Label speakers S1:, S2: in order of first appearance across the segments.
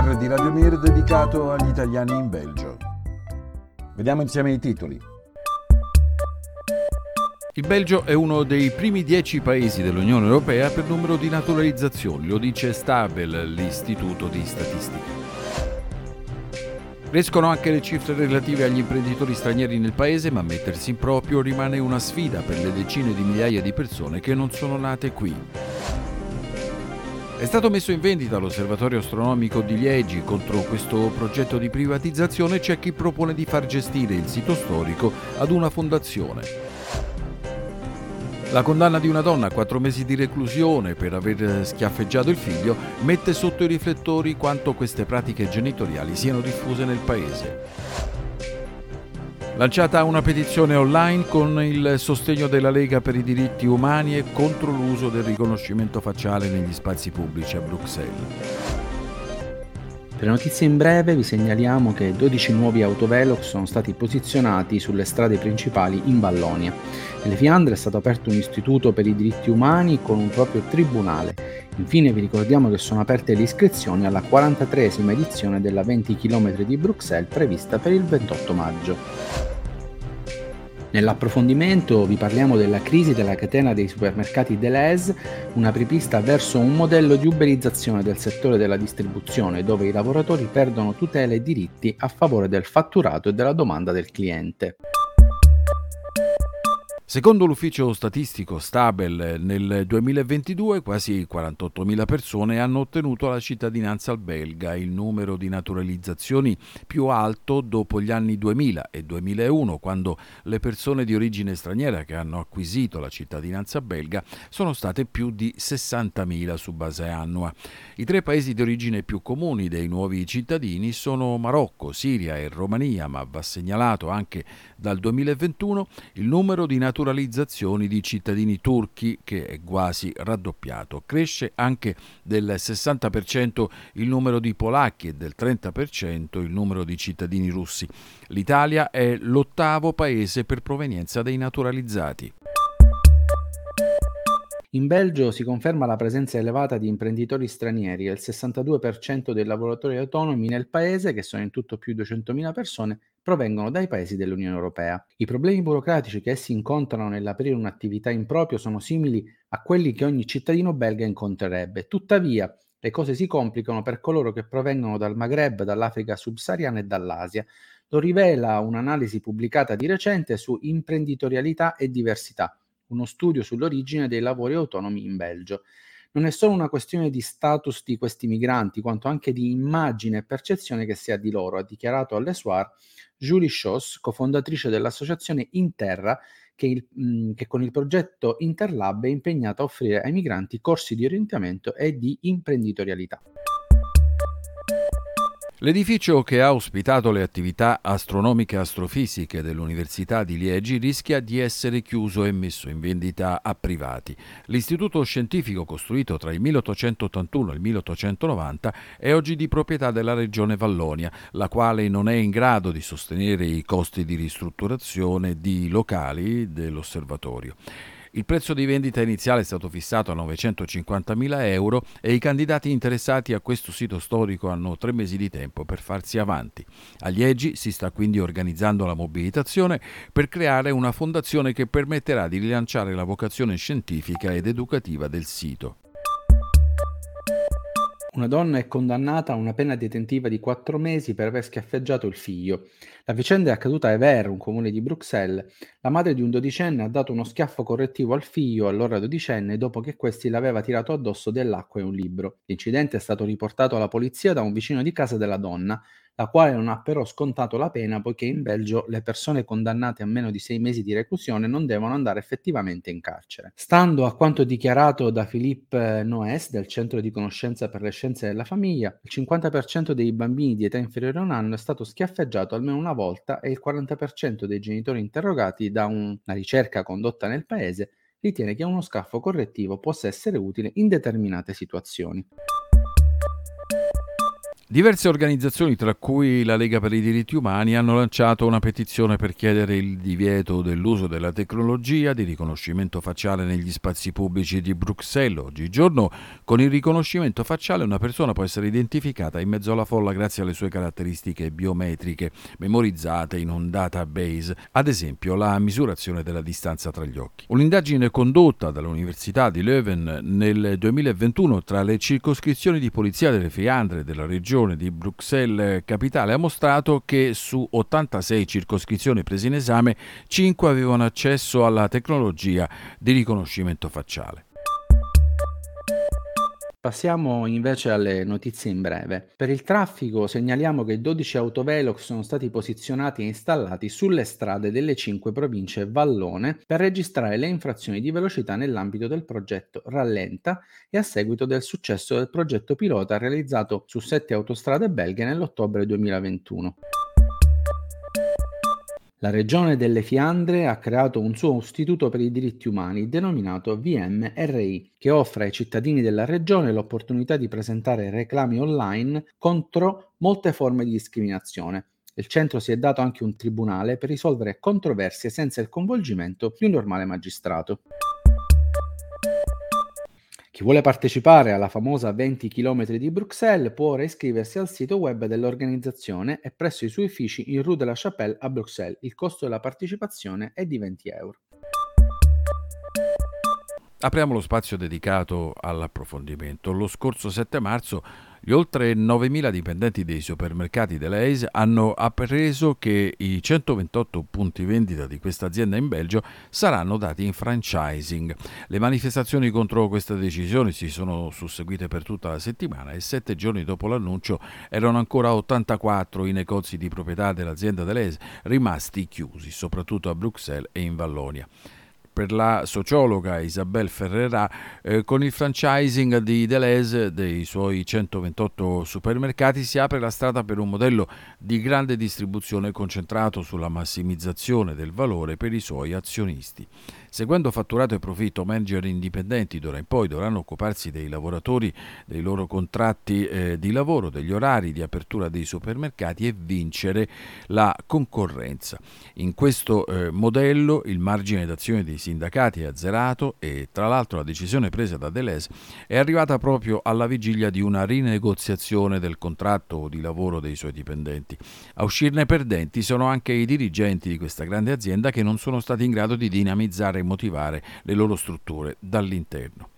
S1: GR di Radio Mir dedicato agli italiani in Belgio. Vediamo insieme i titoli.
S2: Il Belgio è uno dei primi dieci paesi dell'Unione Europea per numero di naturalizzazioni, lo dice Stabel, l'istituto di statistica. Crescono anche le cifre relative agli imprenditori stranieri nel paese, ma mettersi in proprio rimane una sfida per le decine di migliaia di persone che non sono nate qui. È stato messo in vendita l'osservatorio astronomico di Liegi. Contro questo progetto di privatizzazione c'è chi propone di far gestire il sito storico ad una fondazione. La condanna di una donna a quattro mesi di reclusione per aver schiaffeggiato il figlio mette sotto i riflettori quanto queste pratiche genitoriali siano diffuse nel paese. Lanciata una petizione online con il sostegno della Lega per i diritti umani e contro l'uso del riconoscimento facciale negli spazi pubblici a Bruxelles.
S3: Per notizie in breve vi segnaliamo che 12 nuovi autovelox sono stati posizionati sulle strade principali in Vallonia. Nelle Fiandre è stato aperto un istituto per i diritti umani con un proprio tribunale. Infine vi ricordiamo che sono aperte le iscrizioni alla 43esima edizione della 20 km di Bruxelles prevista per il 28 maggio. Nell'approfondimento vi parliamo della crisi della catena dei supermercati Deleuze, una prepista verso un modello di uberizzazione del settore della distribuzione dove i lavoratori perdono tutele e diritti a favore del fatturato e della domanda del cliente.
S2: Secondo l'ufficio statistico Stabel, nel 2022 quasi 48.000 persone hanno ottenuto la cittadinanza belga, il numero di naturalizzazioni più alto dopo gli anni 2000 e 2001, quando le persone di origine straniera che hanno acquisito la cittadinanza belga sono state più di 60.000 su base annua. I tre paesi di origine più comuni dei nuovi cittadini sono Marocco, Siria e Romania, ma va segnalato anche dal 2021 il numero di naturalizzazioni naturalizzazioni di cittadini turchi che è quasi raddoppiato. Cresce anche del 60% il numero di polacchi e del 30% il numero di cittadini russi. L'Italia è l'ottavo paese per provenienza dei naturalizzati.
S3: In Belgio si conferma la presenza elevata di imprenditori stranieri il 62% dei lavoratori autonomi nel paese, che sono in tutto più di 200.000 persone, provengono dai paesi dell'Unione Europea. I problemi burocratici che essi incontrano nell'aprire un'attività in proprio sono simili a quelli che ogni cittadino belga incontrerebbe. Tuttavia, le cose si complicano per coloro che provengono dal Maghreb, dall'Africa subsahariana e dall'Asia. Lo rivela un'analisi pubblicata di recente su imprenditorialità e diversità uno studio sull'origine dei lavori autonomi in Belgio. Non è solo una questione di status di questi migranti, quanto anche di immagine e percezione che si ha di loro, ha dichiarato all'Essoir Julie Schoss, cofondatrice dell'associazione Interra, che, il, mh, che, con il progetto Interlab è impegnata a offrire ai migranti corsi di orientamento e di imprenditorialità.
S2: L'edificio che ha ospitato le attività astronomiche e astrofisiche dell'Università di Liegi rischia di essere chiuso e messo in vendita a privati. L'istituto scientifico costruito tra il 1881 e il 1890 è oggi di proprietà della regione Vallonia, la quale non è in grado di sostenere i costi di ristrutturazione di locali dell'osservatorio. Il prezzo di vendita iniziale è stato fissato a 950.000 euro e i candidati interessati a questo sito storico hanno tre mesi di tempo per farsi avanti. A Liegi si sta quindi organizzando la mobilitazione per creare una fondazione che permetterà di rilanciare la vocazione scientifica ed educativa del sito.
S3: Una donna è condannata a una pena detentiva di quattro mesi per aver schiaffeggiato il figlio. La vicenda è accaduta a Ever, un comune di Bruxelles. La madre di un dodicenne ha dato uno schiaffo correttivo al figlio, allora dodicenne, dopo che questi l'aveva tirato addosso dell'acqua e un libro. L'incidente è stato riportato alla polizia da un vicino di casa della donna la quale non ha però scontato la pena poiché in Belgio le persone condannate a meno di sei mesi di reclusione non devono andare effettivamente in carcere. Stando a quanto dichiarato da Philippe Noes del Centro di Conoscenza per le Scienze della Famiglia, il 50% dei bambini di età inferiore a un anno è stato schiaffeggiato almeno una volta e il 40% dei genitori interrogati da una ricerca condotta nel paese ritiene che uno scaffo correttivo possa essere utile in determinate situazioni.
S2: Diverse organizzazioni, tra cui la Lega per i diritti umani, hanno lanciato una petizione per chiedere il divieto dell'uso della tecnologia di riconoscimento facciale negli spazi pubblici di Bruxelles. Oggigiorno, con il riconoscimento facciale, una persona può essere identificata in mezzo alla folla grazie alle sue caratteristiche biometriche memorizzate in un database, ad esempio la misurazione della distanza tra gli occhi. Un'indagine condotta dall'Università di Leuven nel 2021 tra le circoscrizioni di polizia delle Fiandre della regione regione di Bruxelles Capitale ha mostrato che su 86 circoscrizioni prese in esame, 5 avevano accesso alla tecnologia di riconoscimento facciale.
S3: Passiamo invece alle notizie in breve. Per il traffico segnaliamo che 12 autovelox sono stati posizionati e installati sulle strade delle 5 province vallone per registrare le infrazioni di velocità nell'ambito del progetto Rallenta e a seguito del successo del progetto pilota realizzato su 7 autostrade belghe nell'ottobre 2021. La regione delle Fiandre ha creato un suo istituto per i diritti umani denominato VMRI, che offre ai cittadini della regione l'opportunità di presentare reclami online contro molte forme di discriminazione. Il centro si è dato anche un tribunale per risolvere controversie senza il coinvolgimento di un normale magistrato. Chi vuole partecipare alla famosa 20 km di Bruxelles può ora iscriversi al sito web dell'organizzazione e presso i suoi uffici in Rue de la Chapelle a Bruxelles. Il costo della partecipazione è di 20 euro.
S2: Apriamo lo spazio dedicato all'approfondimento. Lo scorso 7 marzo gli oltre 9.000 dipendenti dei supermercati dell'Eis hanno appreso che i 128 punti vendita di questa azienda in Belgio saranno dati in franchising. Le manifestazioni contro questa decisione si sono susseguite per tutta la settimana e sette giorni dopo l'annuncio erano ancora 84 i negozi di proprietà dell'azienda dell'Eis rimasti chiusi, soprattutto a Bruxelles e in Vallonia per la sociologa Isabel Ferrera, eh, con il franchising di Deleuze dei suoi 128 supermercati si apre la strada per un modello di grande distribuzione concentrato sulla massimizzazione del valore per i suoi azionisti. Seguendo fatturato e profitto, manager indipendenti d'ora in poi dovranno occuparsi dei lavoratori, dei loro contratti eh, di lavoro, degli orari di apertura dei supermercati e vincere la concorrenza. In questo eh, modello il margine d'azione dei sindacati è azzerato e tra l'altro la decisione presa da Deleuze è arrivata proprio alla vigilia di una rinegoziazione del contratto di lavoro dei suoi dipendenti. A uscirne perdenti sono anche i dirigenti di questa grande azienda che non sono stati in grado di dinamizzare e motivare le loro strutture dall'interno.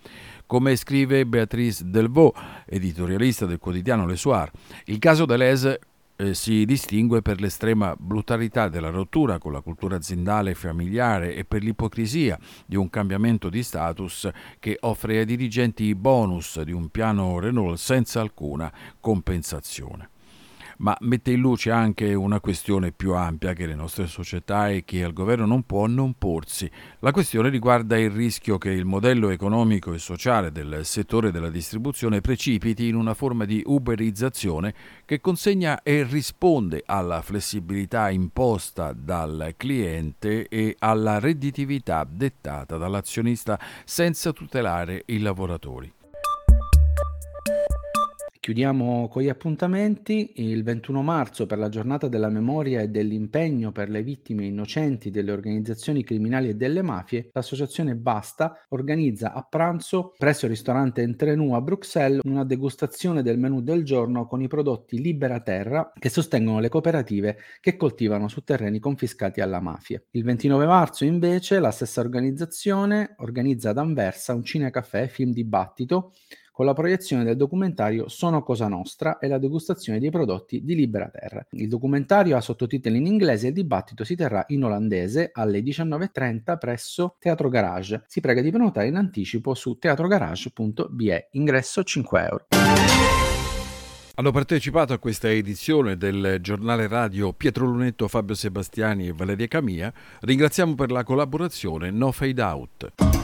S2: Come scrive Beatrice Delvaux, editorialista del quotidiano Le Soir, il caso Deleuze eh, si distingue per l'estrema brutalità della rottura con la cultura aziendale e familiare e per l'ipocrisia di un cambiamento di status che offre ai dirigenti i bonus di un piano Renault senza alcuna compensazione ma mette in luce anche una questione più ampia che le nostre società e che al governo non può non porsi. La questione riguarda il rischio che il modello economico e sociale del settore della distribuzione precipiti in una forma di uberizzazione che consegna e risponde alla flessibilità imposta dal cliente e alla redditività dettata dall'azionista senza tutelare i lavoratori.
S3: Chiudiamo con gli appuntamenti. Il 21 marzo, per la giornata della memoria e dell'impegno per le vittime innocenti delle organizzazioni criminali e delle mafie, l'associazione Basta organizza a pranzo presso il ristorante Entrenu a Bruxelles una degustazione del menù del giorno con i prodotti Libera Terra che sostengono le cooperative che coltivano su terreni confiscati alla mafia. Il 29 marzo, invece, la stessa organizzazione organizza ad Anversa un cinecaffè film dibattito con la proiezione del documentario Sono Cosa Nostra e la degustazione dei prodotti di Libera Terra. Il documentario ha sottotitoli in inglese e il dibattito si terrà in olandese alle 19.30 presso Teatro Garage. Si prega di prenotare in anticipo su teatrogarage.be. Ingresso 5 euro.
S2: Hanno partecipato a questa edizione del giornale radio Pietro Lunetto, Fabio Sebastiani e Valeria Camia. Ringraziamo per la collaborazione No Fade Out.